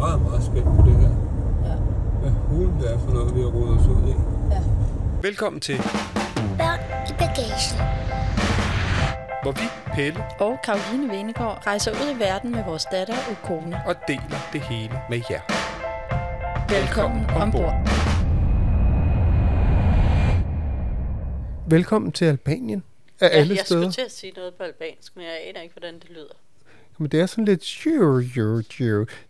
Meget, meget spændt på det her. Ja. Hvad hulen det er for noget, vi har rodet os ud i. Velkommen til, Børn i bagagen. hvor vi, Pelle, og Karoline Venegård rejser ud i verden med vores datter og kone. og deler det hele med jer. Velkommen ombord. Velkommen til Albanien. Af Ja, alle jeg steder. skulle til at sige noget på albansk, men jeg aner ikke, hvordan det lyder. Men det er sådan lidt...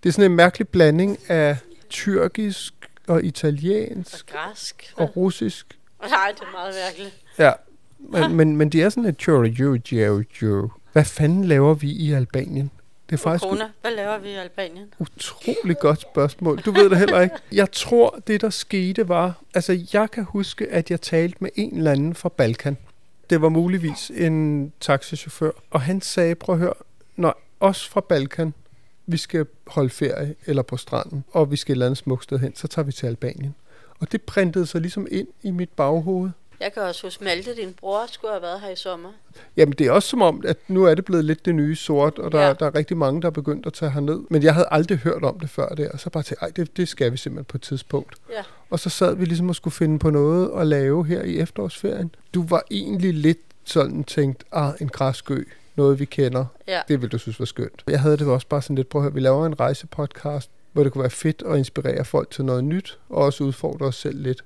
Det er sådan en mærkelig blanding af tyrkisk og Og italiensk græsk. og russisk. Nej, det er meget mærkeligt. Ja, men, men, men de er sådan lidt... Hvad fanden laver vi i Albanien? Det er faktisk Kona, hvad laver vi i Albanien? utrolig godt spørgsmål. Du ved det heller ikke. Jeg tror, det der skete var... Altså, jeg kan huske, at jeg talte med en eller anden fra Balkan. Det var muligvis en taxichauffør. Og han sagde, prøv at høre, når os fra Balkan, vi skal holde ferie eller på stranden, og vi skal et eller andet smukt sted hen, så tager vi til Albanien. Og det printede sig ligesom ind i mit baghoved. Jeg kan også huske, Malte, din bror, skulle have været her i sommer. Jamen, det er også som om, at nu er det blevet lidt det nye sort, og der, ja. Der er rigtig mange, der er begyndt at tage herned. Men jeg havde aldrig hørt om det før der, og så bare til, ej, det, det skal vi simpelthen på et tidspunkt. Ja. Og så sad vi ligesom og skulle finde på noget at lave her i efterårsferien. Du var egentlig lidt sådan tænkt, ah, en græskø, noget vi kender. Ja. Det ville du synes var skønt. Jeg havde det også bare sådan lidt, prøv at høre, vi laver en rejsepodcast, hvor det kunne være fedt at inspirere folk til noget nyt, og også udfordre os selv lidt.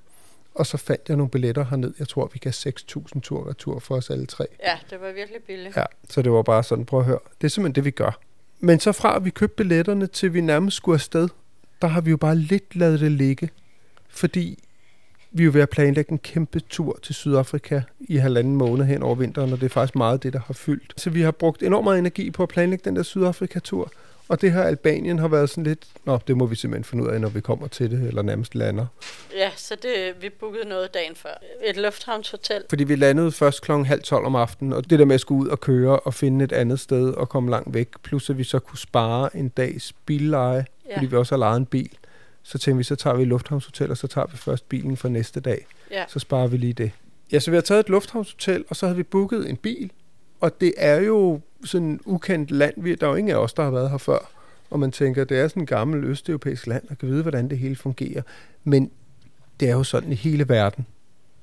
Og så fandt jeg nogle billetter herned. Jeg tror, vi gav 6.000 tur retur for os alle tre. Ja, det var virkelig billigt. Ja, så det var bare sådan, prøv at høre, det er simpelthen det, vi gør. Men så fra at vi købte billetterne til vi nærmest skulle afsted, der har vi jo bare lidt lavet det ligge. Fordi vi er jo ved at planlægge en kæmpe tur til Sydafrika i halvanden måned hen over vinteren, og det er faktisk meget det, der har fyldt. Så vi har brugt enormt meget energi på at planlægge den der Sydafrika-tur, og det her Albanien har været sådan lidt, nå, det må vi simpelthen finde ud af, når vi kommer til det, eller nærmest lander. Ja, så det, vi bookede noget dagen før. Et lufthavnshotel. Fordi vi landede først klokken halv tolv om aftenen, og det der med at skulle ud og køre og finde et andet sted og komme langt væk, plus at vi så kunne spare en dags billeje. Ja. fordi vi også har lejet en bil. Så tænkte vi, så tager vi lufthavnshotel, og så tager vi først bilen for næste dag. Ja. Så sparer vi lige det. Ja, så vi har taget et lufthavnshotel, og så havde vi booket en bil. Og det er jo sådan et ukendt land. Vi- Der er jo ingen af os, der har været her før. Og man tænker, det er sådan et gammelt østeuropæisk land, og kan vide, hvordan det hele fungerer. Men det er jo sådan i hele verden,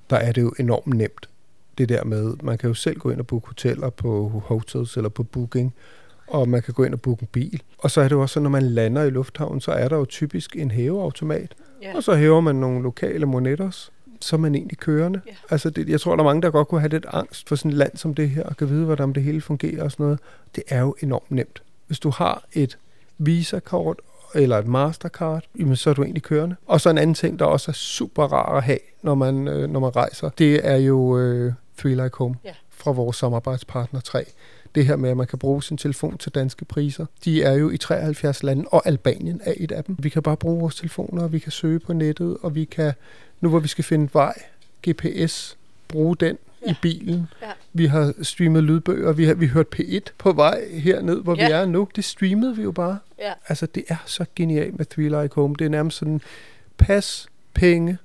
der er det jo enormt nemt. Det der med, man kan jo selv gå ind og booke hoteller på hotels eller på booking, og man kan gå ind og booke en bil. Og så er det jo også sådan, når man lander i lufthavnen, så er der jo typisk en hæveautomat, Ja. og så hæver man nogle lokale monetters, så er man egentlig kørende. Ja. Altså det, jeg tror, der er mange, der godt kunne have lidt angst for sådan et land som det her, og kan vide, hvordan det hele fungerer og sådan noget. Det er jo enormt nemt. Hvis du har et Visa-kort eller et Mastercard, jamen, så er du egentlig kørende. Og så en anden ting, der også er super rar at have, når man, øh, når man rejser, det er jo øh, Three Like Home Ja. fra vores samarbejdspartner 3. Det her med, at man kan bruge sin telefon til danske priser. De er jo i 73 lande, og Albanien er et af dem. Vi kan bare bruge vores telefoner, og vi kan søge på nettet, og vi kan, nu hvor vi skal finde vej, GPS, bruge den ja. i bilen. Ja. Vi har streamet lydbøger, vi har vi hørt P1 på vej herned, hvor ja. vi er nu. Det streamede vi jo bare. Ja. Altså, det er så genialt med Three Like Home. Det er nærmest sådan pas, penge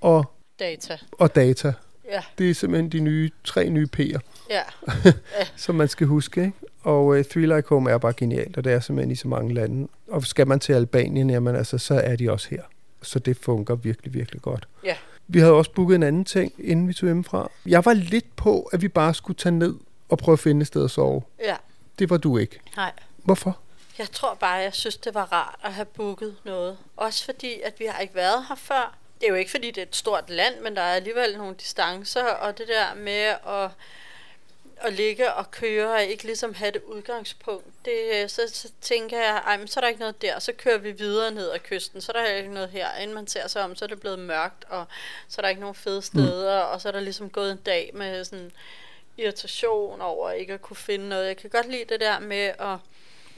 og, Data. og data. Ja, Det er simpelthen de nye, tre nye P'er, ja. som man skal huske. Ikke? Og uh, Three Like Home er bare genialt, og det er simpelthen i så mange lande. Og skal man til Albanien, jamen altså, så er de også her. Så det fungerer virkelig, virkelig godt. Ja. Vi havde også booket en anden ting, inden vi tog hjemmefra. Jeg var lidt på, at vi bare skulle tage ned og prøve at finde et sted at sove. Ja, Det var du ikke. nej. Hvorfor? Jeg tror bare, jeg synes, det var rart at have booket noget. Også fordi, at vi har ikke været her før. Det er jo ikke, fordi det er et stort land, men der er alligevel nogle distancer, og det der med at, at ligge og køre, og ikke ligesom have det udgangspunkt, det, så, så tænker jeg, ej, men så er der ikke noget der, så kører vi videre ned ad kysten, så er der ikke noget her. Inden man ser sig om, så er det blevet mørkt, og så er der ikke nogen fede steder, mm. og så er der ligesom gået en dag med sådan irritation over ikke at kunne finde noget. Jeg kan godt lide det der med at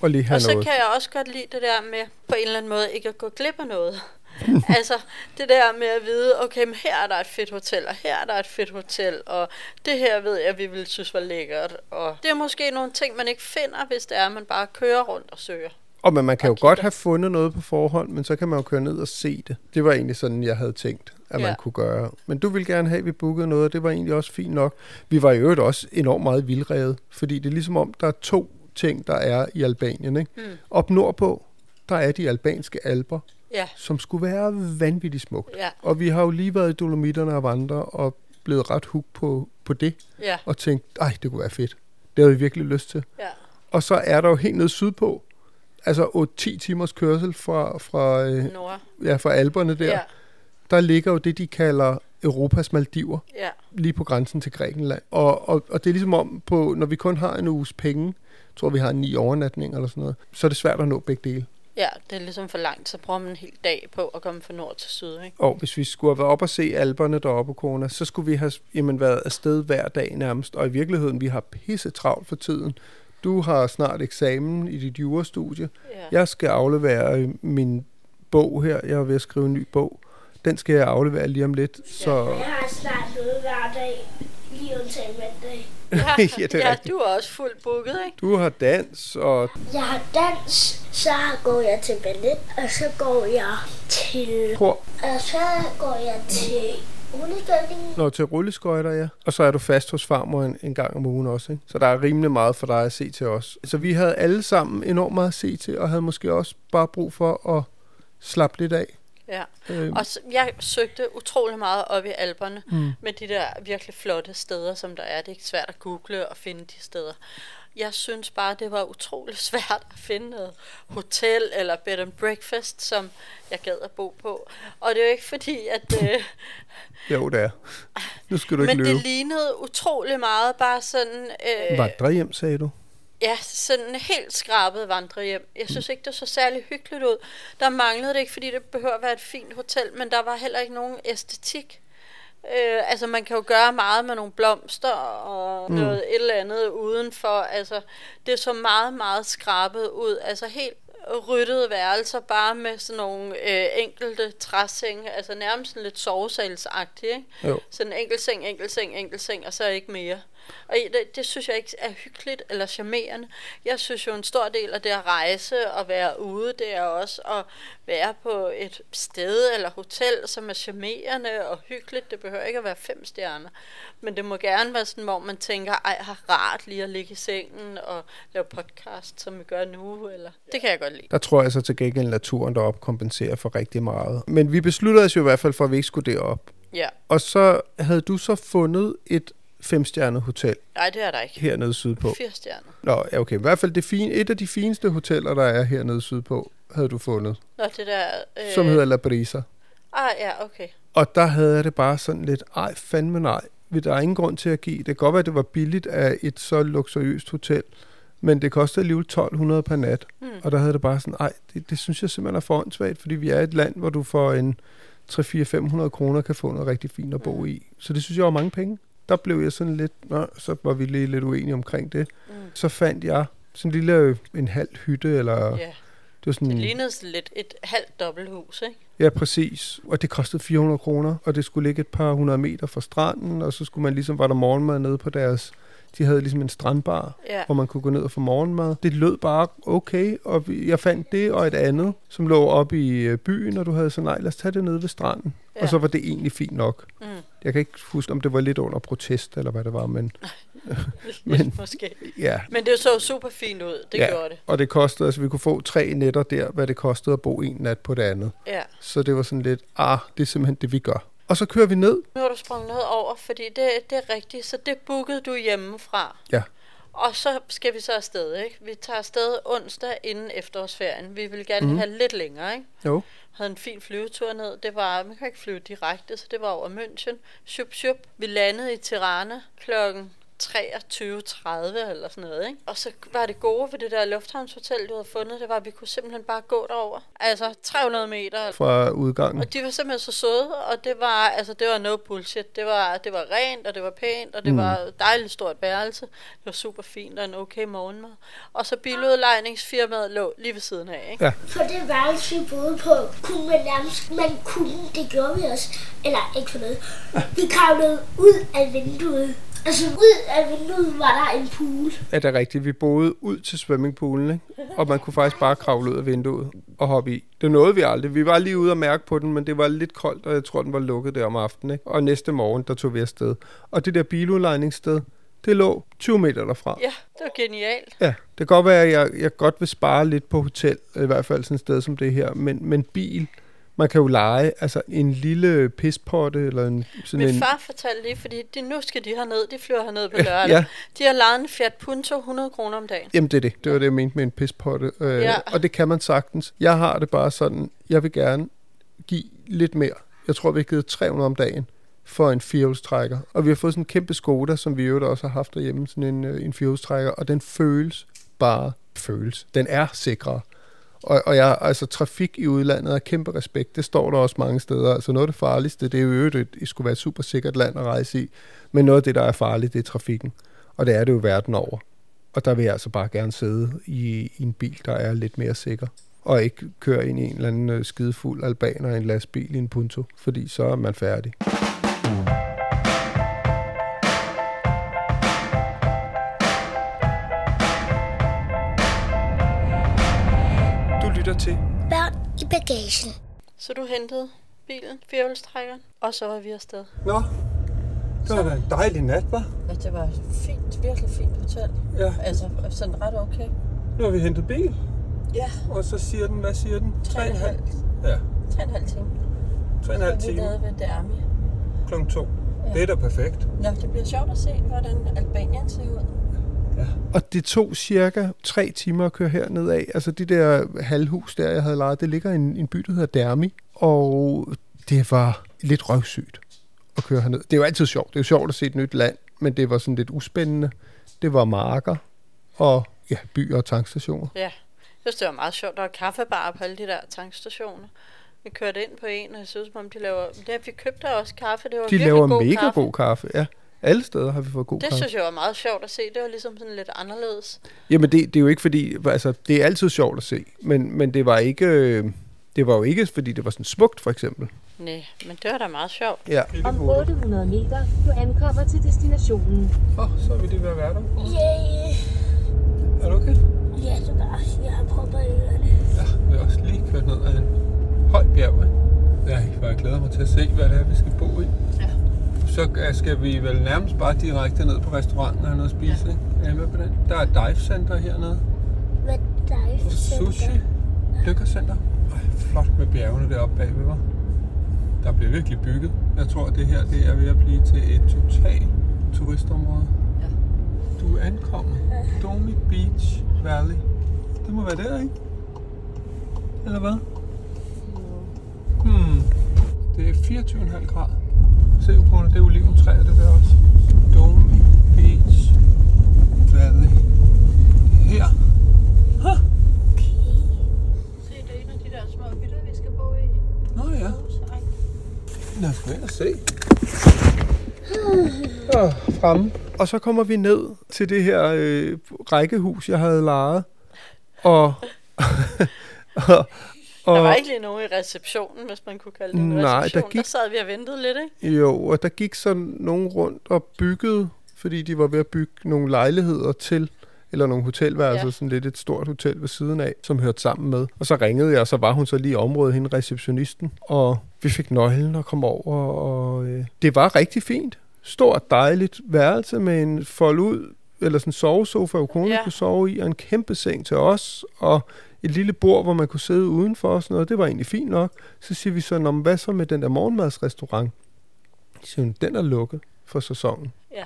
og lige Og så noget. kan jeg også godt lide det der med på en eller anden måde ikke at gå glip af noget. altså det der med at vide, okay, men her er der et fedt hotel, og her er der et fedt hotel, og det her ved jeg, vi ville synes var lækkert. Og det er måske nogle ting, man ikke finder, hvis det er, at man bare kører rundt og søger. Og men man kan jo og kigger. godt have fundet noget på forhånd, men så kan man jo køre ned og se det. Det var egentlig sådan, jeg havde tænkt, at man Ja. kunne gøre. Men du ville gerne have, at vi bookede noget, og det var egentlig også fint nok. Vi var i øvrigt også enormt meget vildrevet, fordi det er ligesom om, der er to ting, der er i Albanien. Ikke? Mm. Op nordpå, der er de albanske alper, Ja, som skulle være vanvittigt smukt. ja, Og vi har jo lige været i Dolomitterne og vandre, og blevet ret hooked på, på det, ja, og tænkt, ej, det kunne være fedt. Det havde vi virkelig lyst til. ja. Og så er der jo helt nede sydpå, altså 8-10 timers kørsel fra, fra, øh, ja, fra alberne der. Ja, Der ligger jo det, de kalder Europas Maldiver, ja, lige på grænsen til Grækenland. Og, og, og det er ligesom om, på, når vi kun har en uges penge, tror vi har ni overnatninger eller sådan noget, så er det svært at nå begge dele. Ja, det er ligesom for langt, så bruger man en hel dag på at komme fra nord til syd, ikke? Og hvis vi skulle have været op og se alberne deroppe Kona, så skulle vi have jamen, været afsted hver dag nærmest. Og i virkeligheden, vi har pisse travlt for tiden. Du har snart eksamen i dit jurastudie. Ja. Jeg skal aflevere øh, min bog her. Jeg er ved at skrive en ny bog. Den skal jeg aflevere lige om lidt. Så Jeg har snart noget hver dag, lige undtagen mandag. ja, det er ja, rigtigt. du er også fuldt booket, ikke? Du har dans, og Jeg har dans, så går jeg til ballet, og så går jeg til... kor, Og så går jeg til rullegøjning. når til rulleskøjter, ja. Og så er du fast hos farmor en, en gang om ugen også, ikke? Så der er rimelig meget for dig at se til os. Så vi havde alle sammen enormt meget at se til, og havde måske også bare brug for at slappe lidt af. Ja. Øhm, Og så, jeg søgte utrolig meget op i alberne Mm. med de der virkelig flotte steder, som der er. Det er ikke svært at google og finde de steder. Jeg synes bare, det var utrolig svært at finde noget hotel eller bed and breakfast, som jeg gad at bo på. Og det er jo ikke fordi, at... Øh, jo, det er. Nu skal du ikke men løbe. det lignede utrolig meget bare sådan... Øh, Vandrehjem, sagde du? Ja, sådan helt skrabet vandrehjem. Jeg synes ikke, det så særlig hyggeligt ud. Der manglede det ikke, fordi det behøver at være et fint hotel, men der var heller ikke nogen æstetik. Øh, altså, man kan jo gøre meget med nogle blomster og mm. noget et eller andet udenfor. Altså, det så meget, meget skrabet ud. Altså, helt ryttede værelser, bare med sådan nogle øh, enkelte træsenge. Altså, nærmest sådan lidt sovesalsagtigt, ikke? Jo. Sådan en enkelt seng, enkelt seng, enkelt seng, og så ikke mere. Og det, det synes jeg ikke er hyggeligt eller charmerende. Jeg synes jo, en stor del af det at rejse og være ude, det er også at være på et sted eller hotel, som er charmerende og hyggeligt. Det behøver ikke at være fem stjerner. Men det må gerne være sådan, hvor man tænker, ej, har rart lige at ligge i sengen og lave podcast, som vi gør nu. Eller. Det kan jeg godt lide. Der tror jeg så til gengæld, at naturen deroppe kompenserer for rigtig meget. Men vi besluttede os jo i hvert fald for, at vi ikke skulle derop. Ja. Og så havde du så fundet et femstjernet hotel Nej, det er der ikke. hernede sydpå. Fire stjerner. Nå, ja, okay. I hvert fald det fine, et af de fineste hoteller, der er hernede sydpå, havde du fundet. Nå, det der... Øh, Som hedder La Brisa. Ah, ja, okay. Og der havde jeg det bare sådan lidt, ej, fandme nej. Der er ingen grund til at give. Det kan godt være, at det var billigt af et så luksuriøst hotel, men det kostede alligevel 1200 per nat. Hmm. Og der havde det bare sådan, ej, det, det synes jeg simpelthen er for åndssvagt, fordi vi er et land, hvor du for en 3-4-500 kroner kan få noget rigtig fint at bo Mm. i. Så det synes jeg var mange penge. Der blev jeg sådan lidt, nå, så var vi lige lidt uenige omkring det. Mm. Så fandt jeg sådan en lille, øh, en halv hytte, eller Ja, det var sådan, det lignede sådan lidt et halvt dobbelthus, ikke? Ja, præcis. Og det kostede 400 kroner, og det skulle ligge et par hundrede meter fra stranden, og så skulle man ligesom, var der morgenmad nede på deres, de havde ligesom en strandbar, Ja. hvor man kunne gå ned og få morgenmad. Det lød bare okay, og jeg fandt det og et andet, som lå oppe i øh, byen, og du havde så nej, lad os tage det nede ved stranden. Ja. Og så var det egentlig fint nok. Mm. Jeg kan ikke huske, om det var lidt under protest, eller hvad det var, men Men, måske. ja. Men det så super fint ud. Det Ja. gjorde det. Og det kostede, altså vi kunne få tre nætter der, hvad det kostede at bo en nat på det andet. Ja. Så det var sådan lidt, ah, det er simpelthen det, vi gør. Og så kører vi ned. Nu har du sprunget noget over, fordi det, det er rigtigt. Så det bookede du hjemmefra. Ja. Og så skal vi så afsted, ikke? Vi tager afsted onsdag inden efterårsferien. Vi vil gerne mm. have lidt længere, ikke? Jo. Havde en fin flyvetur ned. Det var, man kan ikke flyve direkte, så det var over München. Shup, shup. Vi landede i Tirana klokken 23.30 eller sådan noget, ikke? Og så var det gode ved det der lufthavnshotel, du havde fundet, det var, at vi kunne simpelthen bare gå derover. Altså 300 meter. Fra udgangen. Og de var simpelthen så søde, og det var, altså, det var no bullshit. Det var, det var rent, og det var pænt, og det mm. var et dejligt stort værelse. Det var super fint, og en okay morgenmad. Og så biludlejningsfirmaet lå lige ved siden af, ikke? Ja. For det værelse, vi boede på, kunne man nærmest, man kunne, det gjorde vi også. Eller ikke for noget. Vi kravlede ud af vinduet. Altså ud af vinduet var der en pool. Er det rigtigt? Vi boede ud til swimmingpoolen, ikke? og man kunne faktisk bare kravle ud af vinduet og hoppe i. Det nåede vi aldrig. Vi var lige ude og mærke på den, men det var lidt koldt, og jeg tror, den var lukket der om aftenen. Ikke? Og næste morgen, der tog vi afsted. Og det der biludlejningssted, det lå 20 meter derfra. Ja, det var genialt. Ja, det kan godt være, at jeg, jeg godt vil spare lidt på hotel, i hvert fald sådan et sted som det her, men, men bil, man kan jo lege altså en lille pispotte eller en, sådan Min en... far fortalte lige, fordi de, nu skal de herned, de flyver herned på lørdag. Ja. De har lejet en Fiat Punto 100 kroner om dagen. Jamen det er det. Det var det, jeg mente med en pispotte. Øh, Ja. Og det kan man sagtens. Jeg har det bare sådan, jeg vil gerne give lidt mere. Jeg tror, vi har givet 300 om dagen for en firehjulstrækker. Og vi har fået sådan en kæmpe Skoda, som vi øvrigt også har haft derhjemme, sådan en, øh, en firehjulstrækker, og den føles bare føles. Den er sikrere. Og, og jeg, altså trafik i udlandet er kæmpe respekt. Det står der også mange steder. Altså noget af det farligste, det er jo i øvrigt, at det skulle være et super sikkert land at rejse i. Men noget af det, der er farligt, det er trafikken. Og det er det jo verden over. Og der vil jeg altså bare gerne sidde i, i en bil, der er lidt mere sikker. Og ikke køre ind i en eller anden øh, skidefuld albaner i en lastbil i en punto. Fordi så er man færdig. Til Børn i bagagen. Så du hentede bilen, firehjulstrækkeren, og så var vi afsted. Nå, det var da en dejlig nat, var. Ja, det var fint, virkelig fint hotel. Ja, Altså, sådan ret okay. nu har vi hentet bil, Ja, og så siger den, hvad siger den? tre og en halv, Ja, tre og en halv time. tre og en Så er vi nede ved Dermi. klokken to. Ja. Det er da perfekt. Nå, det bliver sjovt at se, hvordan Albanien ser ud. Og det tog cirka tre timer at køre herned af. Altså det der halvhus der, jeg havde lejet, det ligger i en, en by, der hedder Dermi. Og det var lidt røvsygt at køre herned. Det er jo altid sjovt. Det er jo sjovt at se et nyt land, men det var sådan lidt uspændende. Det var marker og ja, byer og tankstationer. Ja, jeg synes, det var meget sjovt. Der var kaffebar på alle de der tankstationer. Vi kørte ind på en, og jeg synes, som de laver... Ja, vi købte også kaffe. Det var De laver god mega kaffe. god kaffe. Ja, alle steder har vi fået god Det kaffe. synes jeg var meget sjovt at se. Det var ligesom sådan lidt anderledes. Jamen det, det er jo ikke fordi, altså det er altid sjovt at se, men, men det var ikke, øh, det var jo ikke fordi det var sådan smukt for eksempel. Nej, men det var da meget sjovt. Ja. Om 800 meter, du ankommer til destinationen. Åh, oh, så er vi lige ved at være der. Yeah. Er du okay? Ja, det var, jeg har propper i ørerne. Ja, vi har også lige kørt ned ad en høj bjerg. ikke? Ja, jeg glæder mig til at se, hvad det er, vi skal bo i. Ja. Så skal vi vel nærmest bare direkte ned på restauranten og have noget at spise, ja. ikke? Er I med på den? Der er dive center hernede. Hvad dig for Sushi. Dykkercenter. Ej, flot med bjergene deroppe bagved, var. Der bliver virkelig bygget. Jeg tror, at det her det er ved at blive til et totalt turistområde. Ja. Du er ankommet. Domi Beach Valley. Det må være der, ikke? Eller hvad? Hmm. Det er 24,5 grader. Se på det, er oliventræer, det der også. Domi Beach Valley. Her. Se, det er en af de der små hytter, vi skal bo i. Nå ja. Lad os gå ind og se. Og fremme. Og så kommer vi ned til det her øh, rækkehus, jeg havde lejet. Og, og, og Der var ikke lige nogen i receptionen, hvis man kunne kalde det en Nej, der reception. Der, gik- sad vi og ventede lidt, ikke? Jo, og der gik sådan nogen rundt og byggede, fordi de var ved at bygge nogle lejligheder til, eller nogle hotelværelser, ja. Sådan lidt et stort hotel ved siden af, som hørte sammen med. Og så ringede jeg, og så var hun så lige i området, hende receptionisten, og vi fik nøglen og kom over, og øh, det var rigtig fint. Stort, dejligt værelse med en fold ud, eller sådan en sovesofa, hvor konen. Ja. kunne sove i, og en kæmpe seng til os, og et lille bord, hvor man kunne sidde udenfor og sådan noget. Det var egentlig fint nok. Så siger vi så, "Nå, men hvad så med den der morgenmadsrestaurant? Så siger hun, den er lukket for sæsonen. Ja.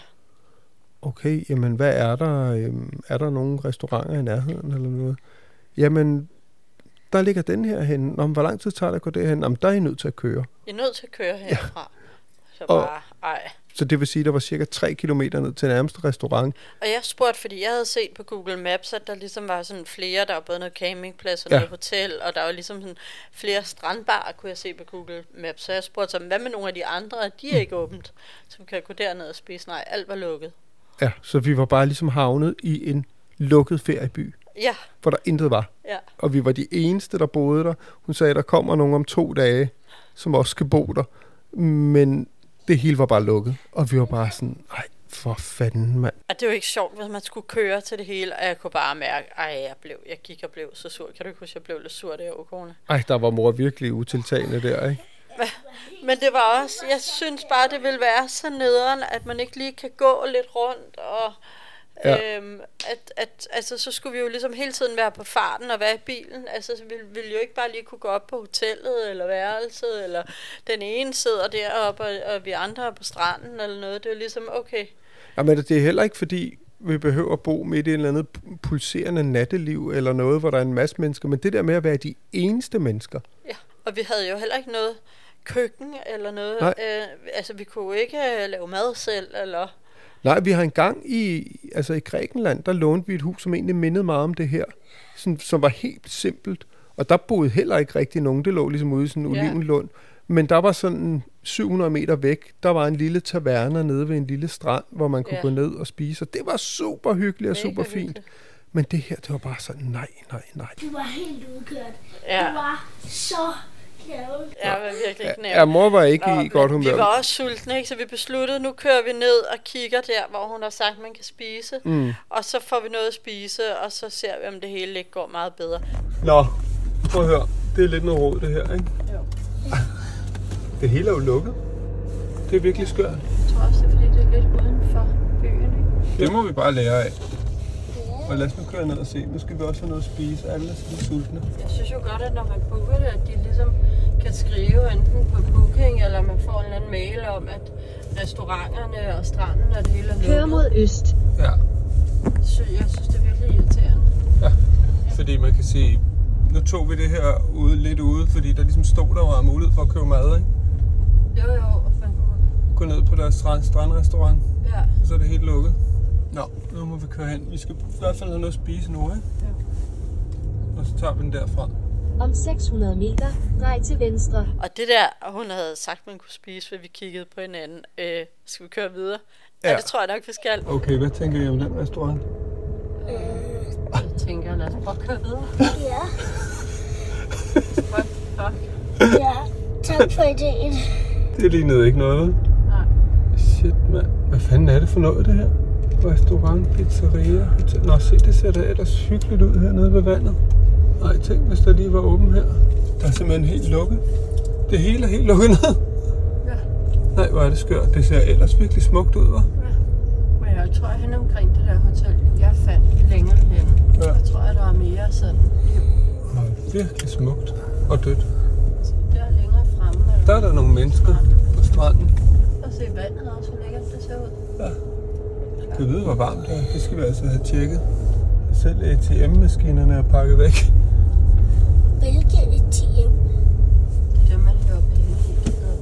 Okay, jamen hvad er der? Øhm, Er der nogle restauranter i nærheden eller noget? Jamen, der ligger den her henne. Men hvor lang tid tager det at gå derhen? Jamen, der er I nødt til at køre. Jeg er nødt til at køre herfra. Ja. Så Og- bare, Ej. Så det vil sige, at der var cirka 3 km ned til nærmeste restaurant. Og jeg spurgte, fordi jeg havde set på Google Maps, at der ligesom var sådan flere, der var både noget campingplads og Ja. noget hotel, og der var ligesom sådan flere strandbarer, kunne jeg se på Google Maps. Så jeg spurgte så, hvad med nogle af de andre, de er ikke åbent, så vi kan gå derned og spise. Nej, alt var lukket. Ja, så vi var bare ligesom havnet i en lukket ferieby, Ja, hvor der intet var. ja. Og vi var de eneste, der boede der. Hun sagde, at der kommer nogen om to dage, som også skal bo der. Men det hele var bare lukket. Og vi var bare sådan, nej, for fanden, mand. Og det var ikke sjovt, hvis man skulle køre til det hele, og jeg kunne bare mærke, ej, jeg, blev, jeg gik og blev så sur. Kan du ikke huske, jeg blev lidt sur der over corona? Ej, der var mor virkelig utiltagende der, ikke? Men det var også, jeg synes bare, det ville være så nederen, at man ikke lige kan gå lidt rundt, og Ja. øhm, at, at, altså, så skulle vi jo ligesom hele tiden være på farten og være i bilen. Altså, så vi ville jo ikke bare lige kunne gå op på hotellet eller værelset, eller den ene sidder deroppe, og, og vi andre er på stranden eller noget. Det er jo ligesom, okay, Jamen, det er heller ikke, fordi vi behøver at bo midt i en eller andet pu- pulserende natteliv, eller noget, hvor der er en masse mennesker. Men det der med at være de eneste mennesker, ja. Og vi havde jo heller ikke noget køkken eller noget. Nej. Øh, altså, vi kunne ikke øh, lave mad selv, eller... Nej, vi har engang i, altså i Grækenland, der lånte vi et hus, som egentlig mindede meget om det her, sådan, som var helt simpelt. Og der boede heller ikke rigtig nogen. Det lå ligesom ude i sådan en Ja. olivenlund. Men der var sådan 700 meter væk, der var en lille taverne nede ved en lille strand, hvor man kunne Ja. gå ned og spise. Og det var super hyggeligt og Mega super fint. hyggeligt. Men det her, det var bare sådan, nej, nej, nej. Du var helt udkørt. Ja. Du var så knævet. Jeg var virkelig knæv. Ja, mor var ikke Nå, i godt humør. Vi var også sultne, ikke? så vi besluttede, nu kører vi ned og kigger der, hvor hun har sagt, man kan spise. Mm. Og så får vi noget at spise, og så ser vi, om det hele ikke går meget bedre. Nå, prøv at høre. Det er lidt noget råd, det her, ikke? Jo. Det hele er jo lukket. Det er virkelig skørt. Jeg tror også, det er, fordi det er lidt uden for byen. Ikke? Det må vi bare lære af. Og lad os nu køre ned og se. Nu skal vi også have noget at spise. Alle er sådan sultne. Jeg synes jo godt, at når man booker det, at de ligesom kan skrive enten på booking, eller man får en eller anden mail om, at restauranterne og stranden og det hele er lukket. Kør mod øst. Ja. Så jeg synes, det er virkelig irriterende. ja. Fordi man kan sige, nu tog vi det her ude, lidt ude, fordi der ligesom stod, der var mulighed for at købe mad, ikke? Jo, jo, og man kunne... Gå ned på deres strand, strandrestaurant, Ja, og så er det helt lukket. Nå, nu må vi køre hen. Vi skal i hvert fald have noget at spise nu, ikke? Ja. Og så tager vi den derfra. Om 600 meter, drej til venstre. Og det der, hun havde sagt, man kunne spise, ved vi kiggede på hinanden. Øh, skal vi køre videre? Ja. Ja. det tror jeg nok, vi skal. Okay, hvad tænker I om den restaurant? Jeg tænker, lad os prøve at køre videre. Ja, Fuck, fuck. ja. Tak for ideen. Det lignede ikke noget, vel? Nej. Shit, mand. Hvad fanden er det for noget, det her? Restaurant, pizzeria, hotel. Nå, se, det ser da ellers hyggeligt ud hernede ved vandet. Nej, tænk, hvis der lige var åben her. Der er simpelthen helt lukket. Det hele er helt lukket ned. Ja. Nej, hvor er det skørt. Det ser ellers virkelig smukt ud, hva'? Men jeg tror, at hen omkring det der hotel, jeg fandt længere henne, Ja. ja. der tror jeg, der er mere sådan, Nå, virkelig smukt og dødt. der længere fremme. Er Der er der nogle mennesker på stranden. Og se vandet også, hvor lækkert det ser ud. Jeg kan vide, hvor varmt det er. Det skal vi altså have tjekket. Selv ATM-maskinerne er pakket væk. Hvilke ATM? Det er dem, man hører penge i. Det hedder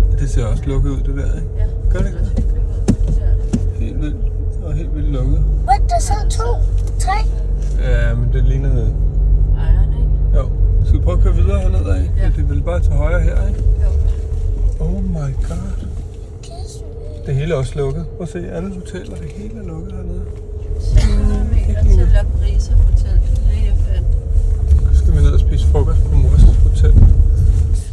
på det. Det ser også lukket ud, det der, ikke? Ja, Gør det ikke hyggeligt ud. Det er det. Helt vildt. Og helt vildt lukket. What, der sad to? Tre? Ja, men det ligner noget. Ejeren, ikke? Jo. Skal vi prøve at køre videre hernede af? Ja. Det er vel bare til højre her, ikke? Jo. Oh my god. Det hele er også lukket. Prøv at se, alle hoteller, det hele er lukket hernede. 600 meter til La Brisa Hotel. Det er fandt. Så skal vi ned og spise frokost på mors hotel.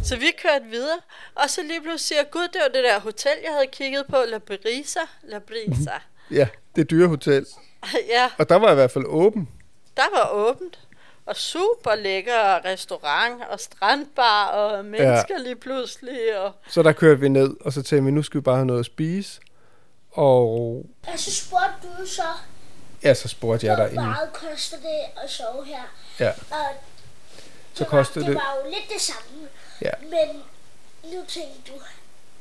Så vi kørte videre, og så lige pludselig siger gud, det var det der hotel, jeg havde kigget på, La Brisa. La Brisa. Ja, det dyre hotel. ja, Og der var i hvert fald åben. der var åbent. Og super lækker restaurant og strandbar og mennesker ja. lige pludselig. Og Så der kørte vi ned, og så tænkte vi, nu skal vi bare have noget at spise. Og Og så spurgte du så, ja, så spurgte jeg hvor derinde. meget koster det at sove her? Ja, Og så det, var, kostede det det... var jo lidt det samme. Ja. Men nu tænkte du,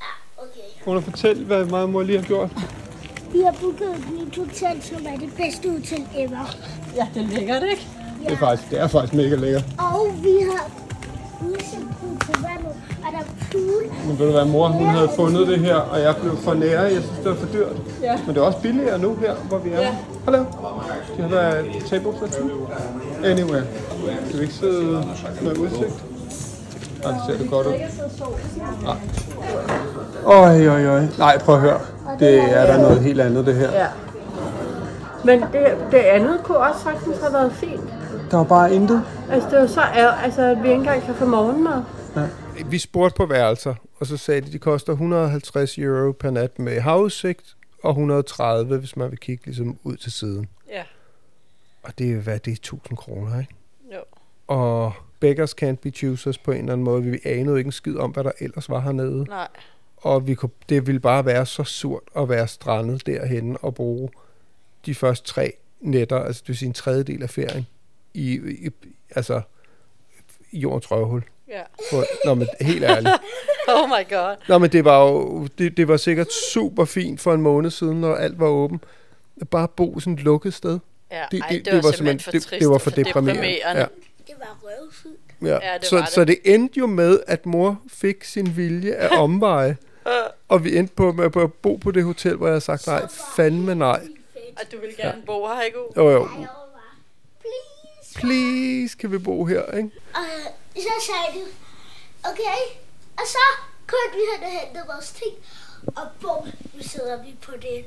ja, okay. Kunne du fortælle, hvad mig og mor lige har gjort? Vi har booket et nyt hotel, som er det bedste hotel ever. ja, det er lækkert, ikke? Det er faktisk, det er faktisk mega lækkert. Og vi har udsigt ud til vandet, og der er pool. Men ved du hvad, mor hun havde fundet det her, og jeg blev for nære. Jeg synes, det var for dyrt. Ja. Men det er også billigere nu her, hvor vi er. Ja. Hallo. You have a table for two? Anywhere. Kan vi ikke sidde med udsigt? Nej, det ser det godt ud. Nej. Øj, øj, øj. Nej, prøv at høre. Det er der noget helt andet, det her. Ja. Men det, det andet kunne også sagtens have været fint. Der var bare intet. Altså, det var så er, altså, at vi ikke engang kan få morgenmad. Vi spurgte på værelser, og så sagde de, at de koster 150 euro per nat med havudsigt, og 130, hvis man vil kigge ligesom ud til siden. Ja. Og det er, hvad det er 1000 kroner, ikke? Jo. Og beggars can't be choosers på en eller anden måde. Vi anede ikke en skid om, hvad der ellers var hernede. Nej. Og vi kunne, det ville bare være så surt at være strandet derhenne og bruge de første tre nætter, altså det vil sige en tredjedel af ferien, i, i altså i jordens røvhul. Ja. For, nå, men helt ærligt. Oh my god. Nå, men det var jo, det, det var sikkert super fint for en måned siden, når alt var åbent. Bare bo sådan et lukket sted. Ja, Det- ej, det- det, det var, var simpelthen for det- trist det var og for deprimerende. deprimerende. Ja. Det var røvsygt. Ja, Ja, det så, var så det. det endte jo med, at mor fik sin vilje af omveje. og vi endte på, med at bo på det hotel, hvor jeg havde sagt, nej, fandme nej. Og du ville gerne bo her, ikke? Jo, jo. Please. Kan vi bo her, ikke? Og så sagde de, okay. Og så kørte vi hen og hentede vores ting. Og bum, nu sidder vi på det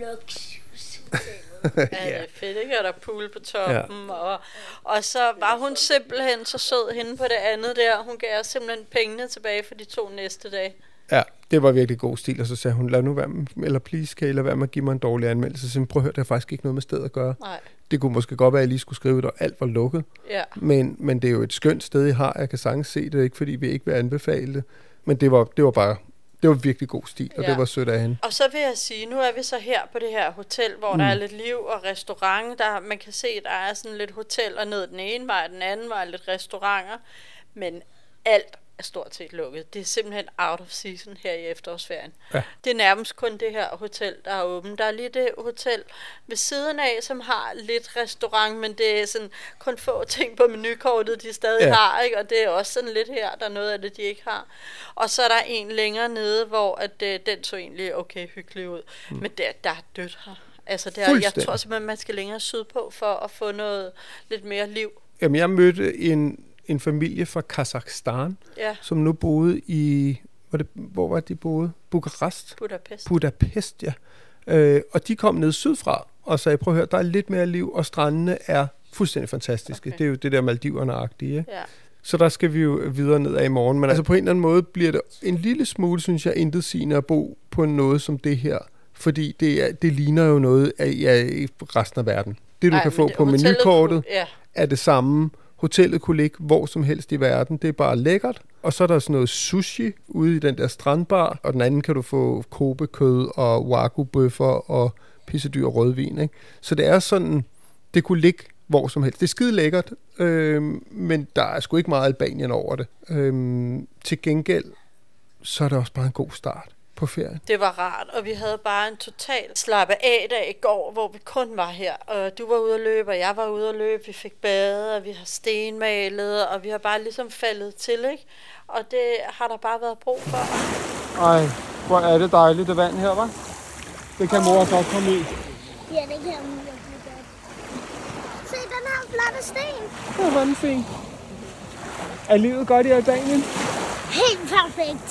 luksushotel. Ja, det er fedt, ikke? Og der er pool på toppen. Ja. Og, og så var hun simpelthen så sød hende på det andet der. Hun gav os simpelthen pengene tilbage for de to næste dage. Ja, det var virkelig god stil. Og så sagde hun, lad nu være med, eller please, kan I lade være med at give mig en dårlig anmeldelse. Så sagde hun, prøv at høre, det har faktisk ikke noget med stedet at gøre. Nej. Det kunne måske godt være, at jeg lige skulle skrive det, og alt var lukket. Ja. Men, men det er jo et skønt sted, I har. Jeg kan sagtens se det, ikke fordi vi ikke vil anbefale det. Men det var, det var bare, det var virkelig god stil, og Ja. det var sødt af hende. Og så vil jeg sige, nu er vi så her på det her hotel, hvor mm. der er lidt liv og restaurant. Der, man kan se, der er sådan lidt hotel og ned den ene vej, den anden vej lidt restauranter. Men alt er stort set lukket. Det er simpelthen out of season her i efterårsferien. Ja. Det er nærmest kun det her hotel, der er åbent. Der er lige det hotel ved siden af, som har lidt restaurant, men det er sådan kun få ting på menukortet, de stadig Ja. har, ikke? og det er også sådan lidt her, der er noget af det, de ikke har. Og så er der en længere nede, hvor at, øh, den så egentlig okay hyggelig ud, mm. men der, der er dødt her. Altså, der, jeg tror simpelthen, man skal længere sydpå for at få noget lidt mere liv. Jamen, jeg mødte en, en familie fra Kazakhstan, Ja, som nu boede i, hvor, det, hvor var de boede? Bukarest? Budapest. Budapest, ja. Øh, og de kom ned sydfra og sagde, prøv at høre, der er lidt mere liv, og strandene er fuldstændig fantastiske. Okay. Det er jo det der Maldiverne-agtige? Ja. Så der skal vi jo videre ned af i morgen. Men altså på en eller anden måde bliver det en lille smule, synes jeg, intet sigende at bo på noget som det her. Fordi det, er, det ligner jo noget af ja, resten af verden. Det du Ej, kan få det- på menukortet kunne- Ja, er det samme. Hotellet kunne ligge hvor som helst i verden. Det er bare lækkert. Og så er der sådan noget sushi ude i den der strandbar. Og den anden kan du få kobekød og wagyu-bøffer og pissedyr og rødvin. Ikke? Så det er sådan, det kunne ligge hvor som helst. Det er skide lækkert, øhm, men der er sgu ikke meget Albanien over det. Øhm, til gengæld, så er det også bare en god start på ferien. det var rart, og vi havde bare en total slappe af dag i går, hvor vi kun var her. Og du var ude at løbe, og jeg var ude at løbe. Vi fik bade, og vi har stenmalet, og vi har bare ligesom faldet til, ikke? Og det har der bare været brug for. Ej, hvor er det dejligt, det vand her, var. Det kan mor også komme i. Ja, det kan hun virkelig godt. Se, den her flotte sten. Ja, hvor er den fin. Er livet godt i Albanien? Helt perfekt.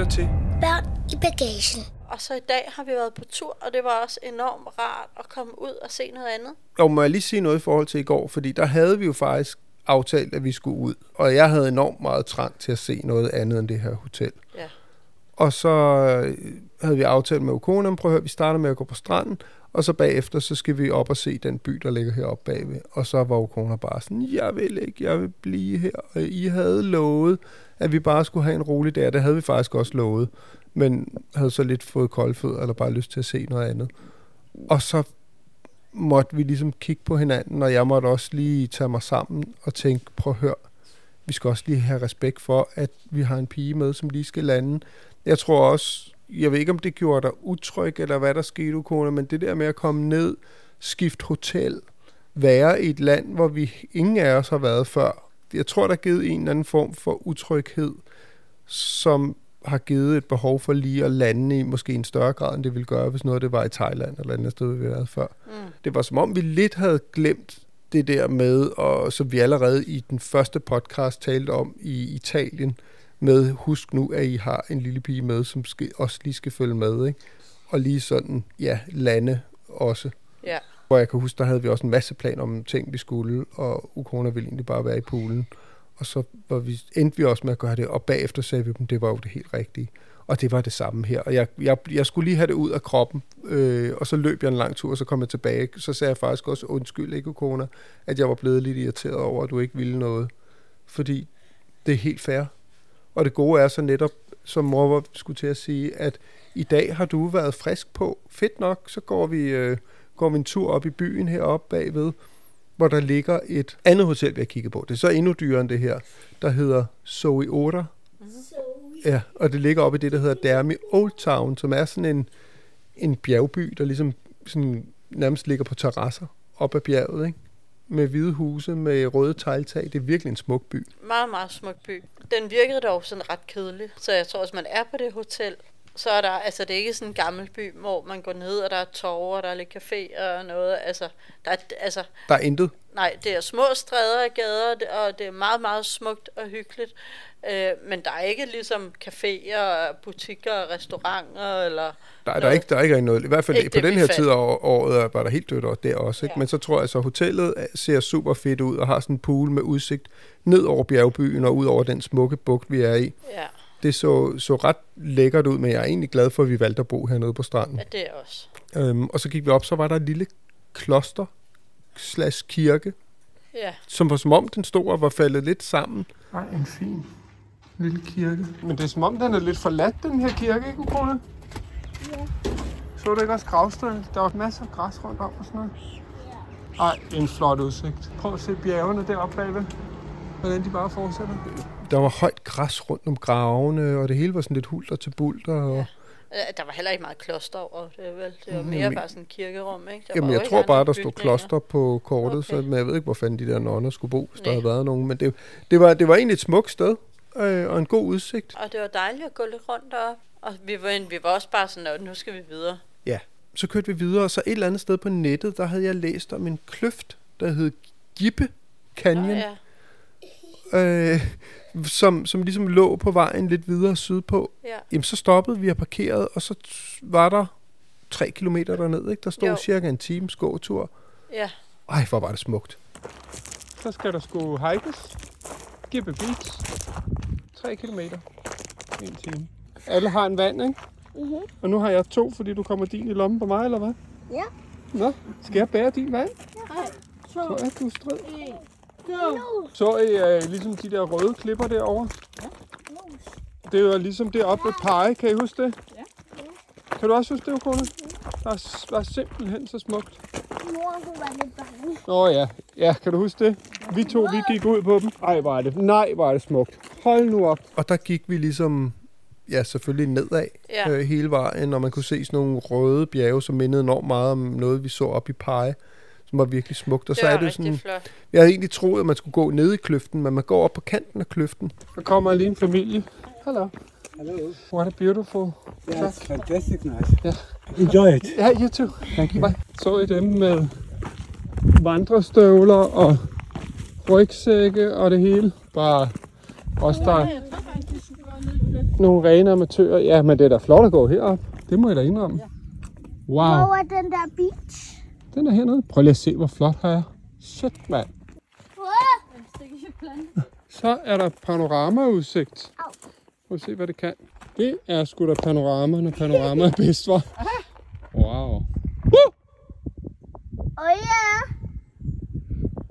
Lytter til Børn i bagagen. Og så i dag har vi været på tur, og det var også enormt rart at komme ud og se noget andet. Og må jeg lige sige noget i forhold til i går, fordi der havde vi jo faktisk aftalt, at vi skulle ud. Og jeg havde enormt meget trang til at se noget andet end det her hotel. Ja. Og så øh, havde vi aftalt med Okonam, prøv at høre, vi starter med at gå på stranden, og så bagefter, så skal vi op og se den by, der ligger heroppe bagved. Og så var Okona bare sådan, jeg vil ikke, jeg vil blive her. Og I havde lovet, at vi bare skulle have en rolig dag. Det havde vi faktisk også lovet, men havde så lidt fået koldfødder, eller bare lyst til at se noget andet. Og så måtte vi ligesom kigge på hinanden, og jeg måtte også lige tage mig sammen og tænke, prøv at høre, vi skal også lige have respekt for, at vi har en pige med, som lige skal lande. Jeg tror også, jeg ved ikke, om det gjorde dig utryg, eller hvad der skete, Ukona, men det der med at komme ned, skifte hotel, være i et land, hvor vi ingen af os har været før. Jeg tror, der er givet en eller anden form for utryghed, som har givet et behov for lige at lande i måske en større grad, end det ville gøre, hvis noget det var i Thailand eller et andet sted, vi havde været før. Mm. Det var som om, vi lidt havde glemt det der med, og som vi allerede i den første podcast talte om i Italien, med husk nu, at I har en lille pige med, som skal, også lige skal følge med, ikke? Og lige sådan, ja, lande også. Ja. Hvor jeg kan huske, der havde vi også en masse planer om ting, vi skulle, og Ukona ville egentlig bare være i poolen. Og så var vi, endte vi også med at gøre det, og bagefter sagde vi dem, det var jo det helt rigtige. Og det var det samme her. Og jeg, jeg, jeg skulle lige have det ud af kroppen, øh, og så løb jeg en lang tur, og så kom jeg tilbage. Så sagde jeg faktisk også, undskyld ikke, Ukona, at jeg var blevet lidt irriteret over, at du ikke ville noget. Fordi det er helt fair. Og det gode er så netop, som mor var, skulle til at sige, at i dag har du været frisk på. Fedt nok, så går vi, øh, går vi en tur op i byen heroppe bagved, hvor der ligger et andet hotel, vi har kigget på. Det er så endnu dyrere end det her, der hedder Zoe Otter. Ja, og det ligger oppe i det, der hedder Dermy Old Town, som er sådan en, en bjergby, der ligesom sådan nærmest ligger på terrasser op ad bjerget, ikke? Med hvide huse, med røde tegltag. Det er virkelig en smuk by. Meget, meget smuk by. Den virkede dog sådan ret kedelig, så jeg tror, hvis man er på det hotel, så er der, altså det er ikke sådan en gammel by, hvor man går ned, og der er torve, og der er lidt café og noget, altså, der er, altså, Der er intet. nej, det er små stræder og gader, og det er meget, meget smukt og hyggeligt, øh, men der er ikke ligesom caféer, og butikker og restauranter, eller Der, der, er ikke, der er ikke noget. I hvert fald Ikke på det, den her tid af år- året var der helt dødt og der også. Ikke? Ja. Men så tror jeg, så hotellet ser super fedt ud og har sådan en pool med udsigt ned over bjergbyen og ud over den smukke bugt, vi er i. ja, Det så, så ret lækkert ud, men jeg er egentlig glad for, at vi valgte at bo hernede på stranden. ja, det er også. Øhm, og så gik vi op, så var der et lille kloster slash kirke, Ja, som var som om den stod og var faldet lidt sammen. Nej, en fin lille kirke. Men det er som om, den er lidt forladt, den her kirke, ikke, Ukone? Ja. Så du ikke også gravstedet? Der var masser af græs rundt om og sådan noget. Ej, en flot udsigt. Prøv at se bjergene deroppe bagved. Hvordan de bare fortsætter. Der var højt græs rundt om gravene, og det hele var sådan lidt hulter til bulter. Og... Øh, der var heller ikke meget kloster over det, vel? Det var Mm, mere jamen- bare sådan en kirkerum, ikke? Der Jamen, jeg tror bare, der stod kloster på kortet, okay. så men jeg ved ikke, hvor fanden de der nonner skulle bo, hvis der havde været nogen. Men det, det, var, det var egentlig et smukt sted, øh, og en god udsigt. Og det var dejligt at gå lidt rundt deroppe. Og vi var, vi var også bare sådan, at nu skal vi videre. Ja. Så kørte vi videre, og så et eller andet sted på nettet, der havde jeg læst om en kløft, der hed Gippe Canyon, ja. ja. øh, som, som ligesom lå på vejen lidt videre sydpå. Ja. Jamen, så stoppede vi og parkerede, og så var der tre kilometer derned, ikke? Der stod Jo. cirka en times gåtur. Ja. Ej, hvor var det smukt. Så skal der sgu hikes. Gippe Beach. 3 kilometer. En time. Alle har en vand, ikke? Mhm. Og nu har jeg to, fordi du kommer din i lommen på mig, eller hvad? Ja. Nå, skal jeg bære din vand? Nej. Så er du strid. Så I uh, ligesom de der røde klipper derovre? Det er jo ligesom det oppe ved Pege, kan I huske det? Ja. Kan du også huske det, Kone? Der er, der er simpelthen så smukt. Mor, hun var lidt bange. Åh oh, ja. Ja, kan du huske det? Vi to, vi gik ud på dem. Ej, var det. Nej, var det smukt. Hold nu op. Og der gik vi ligesom, ja, selvfølgelig nedad Ja. øh, hele vejen, og man kunne se sådan nogle røde bjerge, som mindede enormt meget om noget, vi så op i Pege, som var virkelig smukt. Og Det så er det sådan, flot. jeg havde egentlig troet, at man skulle gå ned i kløften, men man går op på kanten af kløften. Der kommer lige en familie. Hello. Hello. What a beautiful. Yeah, it's fantastic nice. Yeah. Enjoy it. Ja, you too. Thank you. Bye. Så I dem med vandrestøvler og rygsække og det hele. Bare os, der er nogle rene amatører. Ja, men det er da flot at gå herop. Det må jeg da indrømme. Wow, Hvor er den der beach? Den er hernede. Prøv lige at se, hvor flot her er. Shit, mand. Så er der panoramaudsigt. Prøv at se, hvad det kan. Det er sgu da panorama, når panorama er bedst, var. Wow. Åh oh, ja.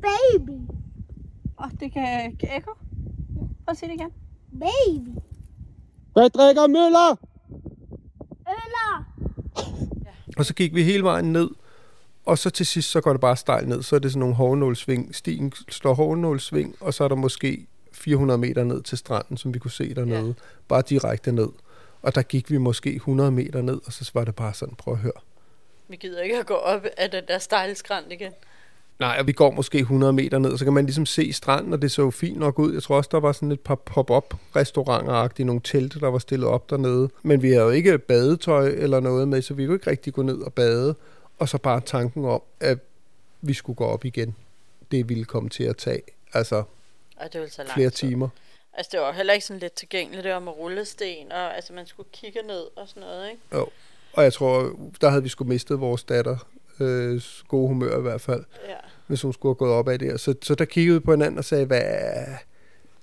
Baby. Åh, oh, det kan ekko. Prøv at sige det igen. Baby. Hvad drikker Møller? Øller. Og så gik vi hele vejen ned, og så til sidst, så går det bare stejlt ned. Så er det sådan nogle hårnålsving. Stien slår hårnålsving, og så er der måske 400 meter ned til stranden, som vi kunne se dernede. Ja. Bare direkte ned. Og der gik vi måske 100 meter ned, og så var det bare sådan, prøv at høre. Vi gider ikke at gå op af den der stejle skrant igen. Nej, og vi går måske 100 meter ned, så kan man ligesom se stranden, og det så jo fint nok ud. Jeg tror også, der var sådan et par pop-up restauranter nogle telte, der var stillet op dernede. Men vi havde jo ikke badetøj eller noget med, så vi kunne ikke rigtig gå ned og bade. Og så bare tanken om, at vi skulle gå op igen. Det ville komme til at tage altså Ej, det ville så lang flere timer. Altså, det var heller ikke sådan lidt tilgængeligt. Det var med rullesten, og altså, man skulle kigge ned og sådan noget, ikke? Jo. Og jeg tror, der havde vi sgu mistet vores datter øh, gode humør i hvert fald, Ja. hvis hun skulle have gået op af det. Så, så der kiggede vi på hinanden og sagde, hvad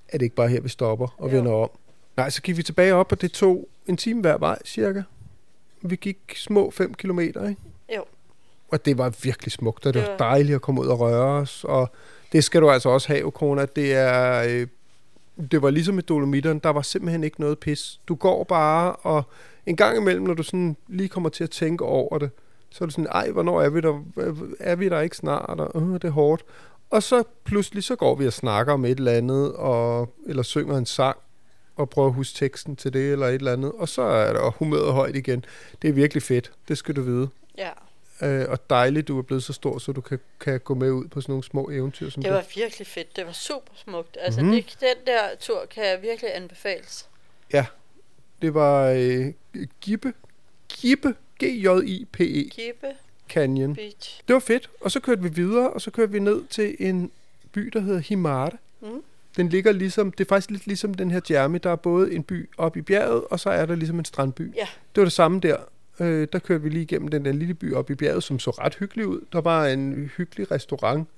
er det ikke bare her, vi stopper og Jo. vender om? Nej, så gik vi tilbage op, og det tog en time hver vej cirka. Vi gik små 5 kilometer, ikke? Jo. Og det var virkelig smukt, og det, var- dejligt at komme ud og røre os. Og det skal du altså også have, Kona. Det er... Øh, det var ligesom med Dolomitterne, der var simpelthen ikke noget pis. Du går bare, og en gang imellem, når du sådan lige kommer til at tænke over det, så er du sådan, ej, hvornår er vi der? Er vi der ikke snart? Og, øh, det er hårdt. Og så pludselig, så går vi og snakker om et eller andet, og, eller synger en sang, og prøver at huske teksten til det, eller et eller andet. Og så er der humøret højt igen. Det er virkelig fedt, det skal du vide. Ja, Øh, og dejligt, du er blevet så stor, så du kan, kan gå med ud på sådan nogle små eventyr som det var virkelig fedt. Det var super smukt. Altså, mm-hmm. det, den der tur kan virkelig anbefales. Ja, det var øh, Gippe, Gippe, G-J-I-P-E, Kippe Canyon. Beach. Det var fedt, og så kørte vi videre, og så kørte vi ned til en by, der hedder Himare. Mm. Den ligger ligesom, det er faktisk lidt ligesom den her Jeremy, der er både en by op i bjerget, og så er der ligesom en strandby. Ja. Det var det samme der. Øh, der kørte vi lige igennem den der lille by op i bjerget, som så ret hyggelig ud. Der var en hyggelig restaurant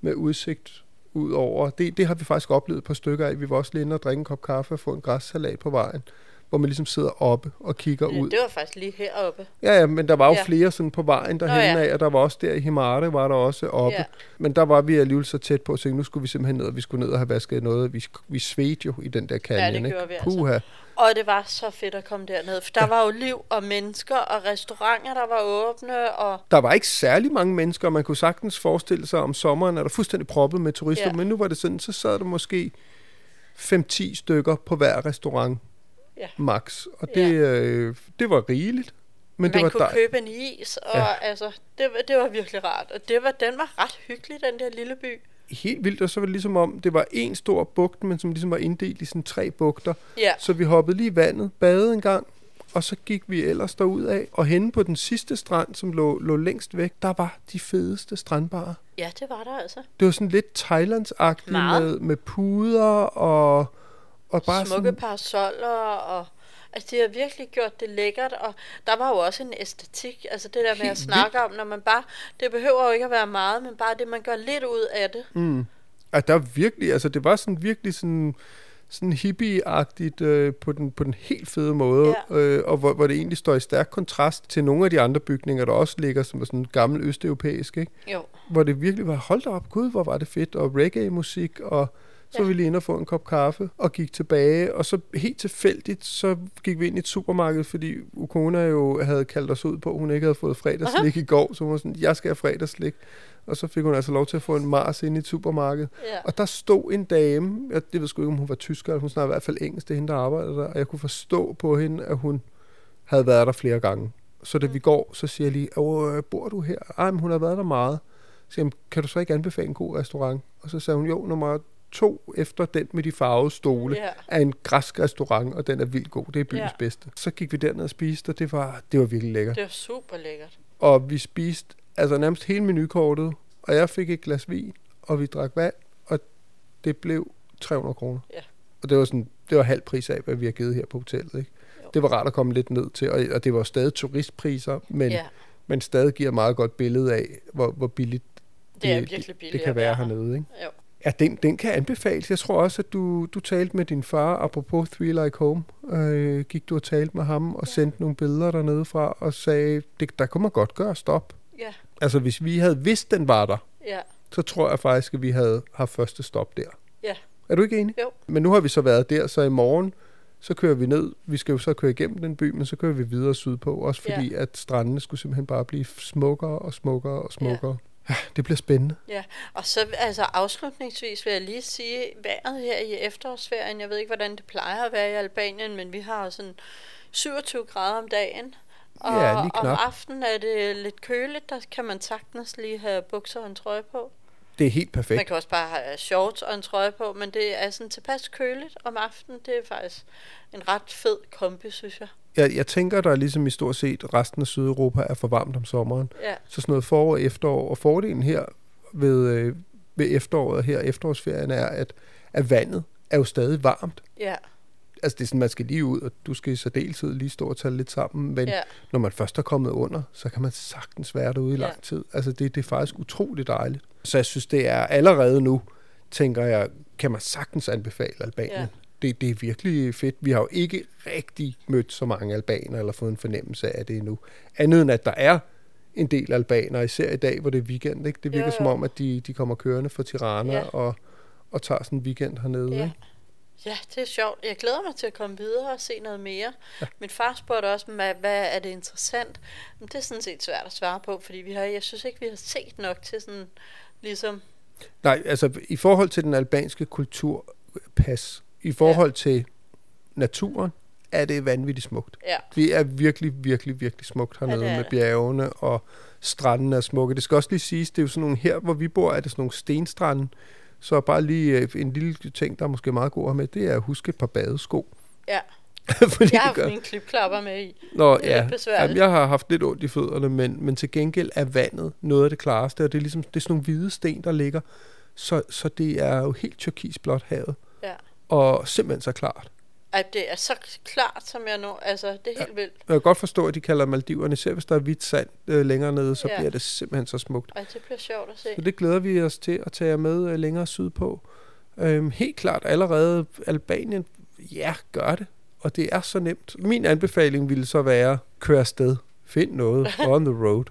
med udsigt ud over. Det, det har vi faktisk oplevet på stykker af. Vi var også lige inde og drikke en kop kaffe og få en græssalat på vejen, hvor man ligesom sidder oppe og kigger Ja, ud. det var faktisk lige heroppe. Ja, ja, men der var jo Ja. ja. flere sådan på vejen derhen ja. af, og der var også der i Himare, var der også oppe. Ja. Men der var vi alligevel så tæt på, så nu skulle vi simpelthen ned, og vi skulle ned og have vasket noget. Vi, vi svedte jo i den der canyon, det ikke? vi altså. Puha. Og det var så fedt at komme derned, for der var jo liv og mennesker og restauranter, der var åbne, og Der var ikke særlig mange mennesker, og man kunne sagtens forestille sig, om sommeren er der fuldstændig proppet med turister, Ja. men nu var det sådan, så sad der måske 5-10 stykker på hver restaurant, Ja. max. Og det, øh, det var rigeligt. Men man det var kunne dej- købe en is, og ja. Ja. altså, det, var- det var virkelig rart. Og det var, den var ret hyggelig, den der lille by. helt vildt, og så var det ligesom om, det var en stor bugt, men som ligesom var inddelt i sådan tre bugter. Ja. Så vi hoppede lige i vandet, badede en gang, og så gik vi ellers derud af. Og henne på den sidste strand, som lå, lå længst væk, der var de fedeste strandbarer. Ja, det var der altså. Det var sådan lidt Thailandsagtigt med, med puder og, og bare Smukke sådan... parasoller, og altså, de har virkelig gjort det lækkert, og der var jo også en æstetik, altså det der med at snakke om, når man bare, det behøver jo ikke at være meget, men bare det, man gør lidt ud af det. Mm. At der virkelig, altså det var sådan virkelig sådan, sådan hippie-agtigt øh, på, den, på den helt fede måde, Ja. øh, og hvor, hvor det egentlig står i stærk kontrast til nogle af de andre bygninger, der også ligger, som er sådan gammel østeuropæisk, ikke? Jo. hvor det virkelig var, hold da op, gud, hvor var det fedt, og reggae-musik, og Så var vi lige inde og få en kop kaffe og gik tilbage. Og så helt tilfældigt, så gik vi ind i et supermarked, fordi Ukona jo havde kaldt os ud på, at hun ikke havde fået fredagslik i går. Så hun var sådan, jeg skal have fredagslik. Og så fik hun altså lov til at få en Mars ind i et supermarked. Ja. Og der stod en dame, jeg det ved sgu ikke, om hun var tysker, eller hun snakkede i hvert fald engelsk, det er hende, der arbejdede der. Og jeg kunne forstå på hende, at hun havde været der flere gange. Så da vi går, så siger jeg lige, Åh, bor du her? Ej, men hun har været der meget. Så siger kan du så ikke anbefale en god restaurant? Og så sagde hun, jo, nummer to efter den med de farvede stole Ja. er en græsk restaurant, og den er vildt god. Det er byens Ja. bedste. Så gik vi derned og spiste, og det var, det var virkelig lækkert. Det var super lækkert. Og vi spiste altså nærmest hele menukortet, og jeg fik et glas vin, og vi drak vand, og det blev 300 kroner. Ja. Og det var sådan, det var halv pris af, hvad vi har givet her på hotellet. Ikke? Det var rart at komme lidt ned til, og, og det var stadig turistpriser, men, Ja. men stadig giver et meget godt billede af, hvor, hvor billigt Det er virkelig billigt det kan være være hernede. Ikke? Jo. Ja, den, den kan anbefales. Jeg tror også, at du, du talte med din far, apropos Three Like Home. Øh, gik du og talte med ham og sendte nogle billeder dernede fra og sagde, det, der kunne man godt gøre stop. Ja, Altså, hvis vi havde vidst, den var der, ja, så tror jeg faktisk, at vi havde haft første stop der. ja. Er du ikke enig? Jo. Men nu har vi så været der, så i morgen, så kører vi ned. Vi skal jo så køre igennem den by, men så kører vi videre sydpå. Også fordi, ja. at strandene skulle simpelthen bare blive smukkere og smukkere og smukkere. Ja, det bliver spændende. Ja, og så altså afslutningsvis vil jeg lige sige, vejret her i efterårsferien, jeg ved ikke, hvordan det plejer at være i Albanien, men vi har sådan 27 grader om dagen. Og Ja, lige om knap. aftenen er det lidt køligt, der kan man sagtens lige have bukser og en trøje på. Det er helt Man perfekt. kan også bare have shorts og en trøje på, men det er sådan tilpas køligt om aftenen. Det er faktisk en ret fed kombi, synes jeg. Jeg, jeg tænker, der er ligesom i stort set resten af Sydeuropa er for varmt om sommeren. Ja. Så sådan noget forår og efterår. Og fordelen her ved, øh, ved efteråret her, efterårsferien, er, at, at vandet er jo stadig varmt. Ja, Altså det er sådan, man skal lige ud, og du skal i særdeleshed lige stå og tage lidt sammen. Men Ja. når man først er kommet under, så kan man sagtens være derude i Ja. lang tid. Altså det, det er faktisk utroligt dejligt. Så jeg synes, det er allerede nu, tænker jeg, kan man sagtens anbefale Albanien. Ja. Det, det er virkelig fedt. Vi har jo ikke rigtig mødt så mange albaner, eller fået en fornemmelse af det endnu. Andet end, at der er en del albanere, især i dag, hvor det er weekend. Ikke? Det virker Jo, som jo. om, at de, de kommer kørende fra Tirana Ja. og, og tager sådan en weekend hernede. Ja. Ikke? Ja, det er sjovt. Jeg glæder mig til at komme videre og se noget mere. Ja. Min far spurgte også, hvad, hvad er det interessant? Men det er sådan set svært at svare på, fordi vi har, jeg synes ikke, vi har set nok til sådan, ligesom, Nej, altså i forhold til den albanske kulturpas, i forhold ja. til naturen, er det vanvittigt smukt. ja, Det er virkelig, virkelig, virkelig smukt hernede Ja, med bjergene, og strandene er smukke. Det skal også lige siges, det er jo sådan nogle, her hvor vi bor, er det sådan nogle stenstrande, så bare lige øh, en lille ting, der er måske meget god at med, det er at huske et par badesko. ja. Fordi Jeg har haft mine klipklapper med i. Nå, Det er ja. lidt. Jamen, jeg har haft lidt ondt i fødderne, men, men til gengæld er vandet noget af det klareste, og det er ligesom det er sådan nogle hvide sten, der ligger. Så, så det er jo helt turkisblåt havet, Ja. Og simpelthen så klart. At det er så klart, som jeg nu, altså, det er helt vildt. Jeg kan godt forstå, at de kalder Maldiverne, især hvis der er hvidt sand øh, længere nede, så Ja. bliver det simpelthen så smukt. Ej, det bliver sjovt at se. Så det glæder vi os til at tage med øh, længere sydpå. Øhm, helt klart allerede Albanien, ja, gør det. Og det er så nemt. Min anbefaling ville så være, kør afsted. Find noget on the road.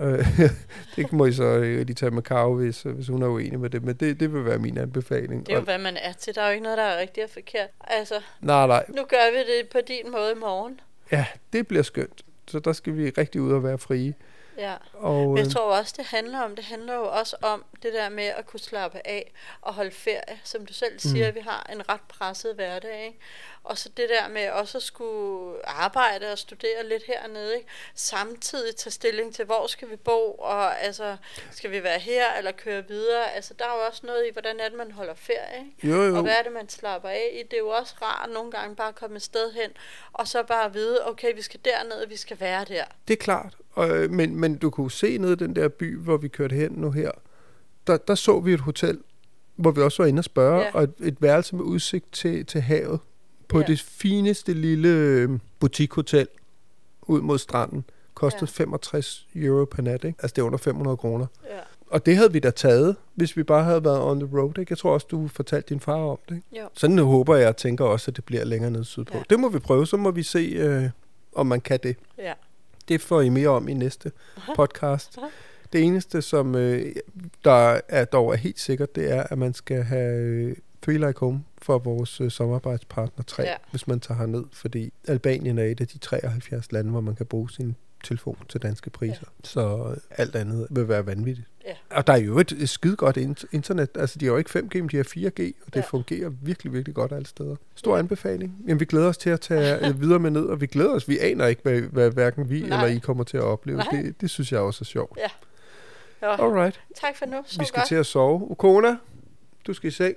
Øh, det må I så øh, lige tage med Karo, hvis, øh, hvis hun er uenig med det. Men det, det vil være min anbefaling. Det er jo, hvad man er til. Der er jo ikke noget, der er rigtigt og forkert. Altså, nej, nej. nu gør vi det på din måde i morgen. Ja, det bliver skønt. Så der skal vi rigtig ud og være frie. Ja. Og, Men jeg øh, tror også, det handler om, det handler jo også om det der med at kunne slappe af og holde ferie. Som du selv siger, Mm. vi har en ret presset hverdag, ikke? Og så det der med også at skulle arbejde og studere lidt hernede, ikke? Samtidig tage stilling til, hvor skal vi bo, og altså, skal vi være her eller køre videre? Altså, der er jo også noget i, hvordan er det, man holder ferie, ikke? Jo, jo. Og hvad er det, man slapper af i? Det er jo også rart nogle gange bare at komme et sted hen, og så bare vide, okay, vi skal derned, og vi skal være der. Det er klart. Øh, men, men du kunne se ned i den der by, hvor vi kørte hen nu her. Der, der så vi et hotel, hvor vi også var inde og spørge, Ja. og et, et værelse med udsigt til, til havet. På Ja. det fineste lille øh, butikhotel ud mod stranden. Kostede Ja. ja. 65 euro per nat, ikke? Altså det er under 500 kroner. Ja. Og det havde vi da taget, hvis vi bare havde været on the road, ikke? Jeg tror også, du fortalte din far om det, ikke? Jo. Sådan håber jeg og tænker også, at det bliver længere nede sydpå. Ja. Det må vi prøve, så må vi se, øh, om man kan det. Ja. Det får I mere om i næste podcast. Det eneste, som øh, der er dog er helt sikkert, det er, at man skal have øh, Three Like Home for vores øh, samarbejdspartner 3, Ja. hvis man tager herned, fordi Albanien er et af de 73 lande, hvor man kan bruge sin telefon til danske priser. Ja. Så alt andet vil være vanvittigt. Ja. Og der er jo et, et skide godt in- internet. Altså, de har jo ikke 5G, men de har 4G, og det Ja. ja. fungerer virkelig, virkelig godt alle steder. Stor anbefaling. Jamen, vi glæder os til at tage videre med ned, og vi glæder os. Vi aner ikke, hvad, hvad hverken vi Nej. Nej. eller I kommer til at opleve. Nej. Det, det synes jeg også er sjovt. Ja. Jo. Alright. Tak for nu. Så Vi skal godt. til at sove. Ukona, du skal i seng.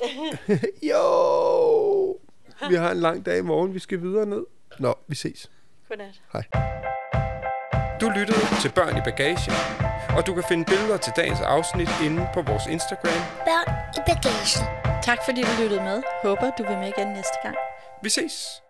jo! Vi har en lang dag i morgen. Vi skal videre ned. Nå, vi ses. Godnat. Hej. Du lyttede til Børn i Bagagen, og du kan finde billeder til dagens afsnit inde på vores Instagram. Børn i bagagen. Tak fordi du lyttede med. Håber, du vil med igen næste gang. Vi ses!